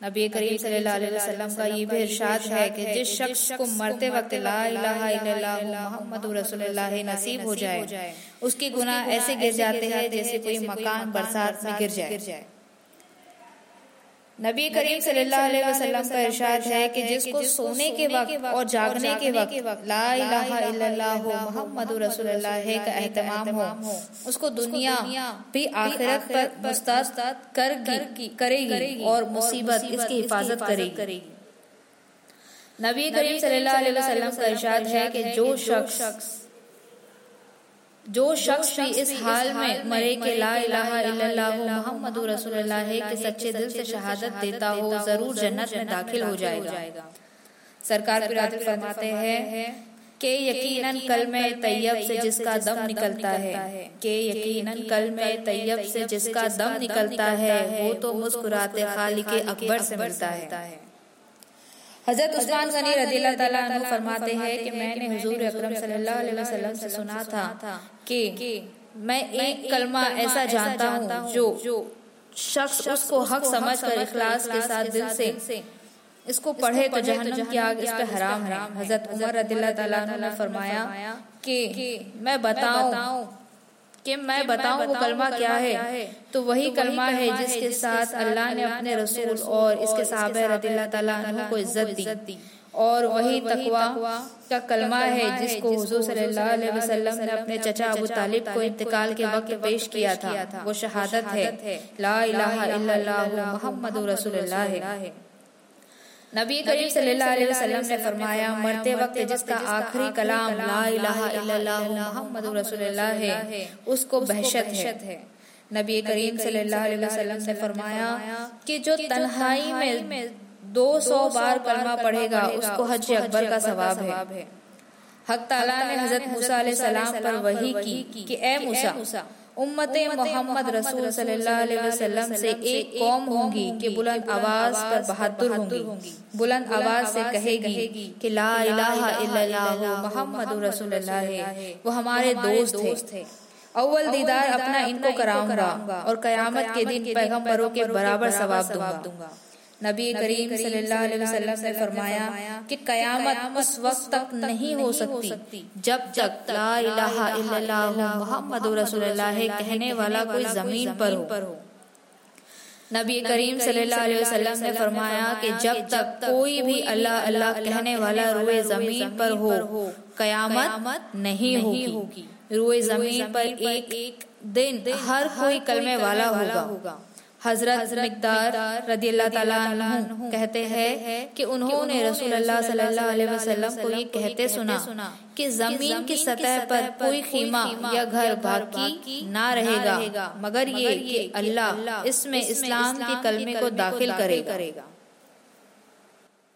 नबी करीम सल्लल्लाहु का ये भी इरशाद है कि जिस शख्स को मरते वक्त ला इलाहा इल्लल्लाह मुहम्मद रसूलुल्लाह नसीब हो जाए, उसके गुनाह ऐसे गिर जाते हैं जैसे कोई मकान बरसात में गिर जाए। नबी करीम सल्लल्लाहु अलैहि वसल्लम का इरशाद है कि जिसको सोने के वक्त और जागने के वक्त ला इलाहा इल्लल्लाह मुहम्मद रसूलुल्लाह का एहतमाम हो। उसको दुनिया भी आखिरत पर मुस्ताद कर करेगी और मुसीबत इसकी हिफाजत करेगी। नबी करीम सल्लल्लाहु अलैहि वसल्लम का इरशाद है कि जो शख्स जो शख्स भी इस हाल में मरे के ला इलाहा इल्लल्लाह मोहम्मद रसूलुल्लाह के सच्चे दिल से शहादत देता हो, ज़रूर जन्नत में दाखिल हो जाएगा। सरकार फिर फरमाते हैं के यकीनन कल में तैयब से जिसका दम निकलता है, के यकीनन कल में तैयब से जिसका दम निकलता है, वो तो मुस्कुराते खाली के अकबर से मिलता है। हज़रत उस्मान गनी रजील्ला तला फरमाते हैं कि मैंने हुजूर अकरम वसल्लम से सुना था कि मैं एक कलमा ऐसा जानता हूँ जो शख्स उसको हक समझ कर इखलास के साथ दिल से इसको पढ़े तो जहन्नम की आग इस पे हराम है। हज़रत उमर रदिल्ला तला ने फरमाया कि मैं बताऊँ कि मैं बताऊँ वो कलमा क्या है? तो वही तो कलमा है जिसके साथ अल्लाह ने अपने रसूल और इसके साहब रदिल्ला को इज़्ज़त दी। और वही तकवा का कलमा है जिसको हुजूर सल्लल्लाहु अलैहि वसल्लम ने अपने चचा अबू तालिब को इंतकाल के वक्त पेश किया था। वो शहादत है। ला इलाहा इल्लल्लाह मुहम्मदुर रसूलुल्लाह है। नबी करीम सल्लल्लाहु अलैहि वसल्लम ने फरमाया मरते वक्त जिसका आखिरी कलाम ला इलाहा इल्लल्लाह मुहम्मदुर रसूलुल्लाह है उसको बहशत है। नबी करीम सल्लल्लाहु अलैहि वसल्लम ने फरमाया कि जो तन्हाई में दो सौ बार कलमा पढ़ेगा उसको हज अकबर का सवाब है। हक ताला ने हज़रत मूसा सलाम पर वही की कि ए मूसा उम्मत मोहम्मद रसूल सल्लल्लाहु अलैहि वसल्लम से एक कौम होगी कि बुलंद आवाज़ पर बहादुर होंगी। बुलंद आवाज़ से कहेगी कि ला इलाहा इल्लल्लाह मोहम्मद रसूलुल्लाह है। वो हमारे दोस्त थे अव्वल दीदार अपना इनको कराऊँगा और कयामत के दिन पैगम्बरों के बराबर सवाब दूँगा। नबी करीम सल्लल्लाहु अलैहि वसल्लम ने फरमाया कि कयामत उस वक्त तक नहीं हो सकती जब तक ला इलाहा इल्लल्लाह मुहम्मद रसूलुल्लाह कहने वाला कोई ज़मीन पर हो। नबी करीम सल्लल्लाहु अलैहि वसल्लम ने फरमाया कि जब तक कोई भी अल्लाह अल्लाह कहने वाला रुए ज़मीन पर हो कयामत नहीं होगी। रुए ज़मीन पर एक दिन हर कोई कलमे वाला होगा। हज़रत मकदार रदी अल्लाह कहते हैं कि उन्होंने रसूल अल्लाह सल्लल्लाहु अलैहि वसल्लम को ये कहते सुना कि ज़मीन की सतह पर कोई खीमा या घर बाकी ना रहेगा मगर ये कि अल्लाह इसमें इस्लाम के कलमे को दाखिल करेगा।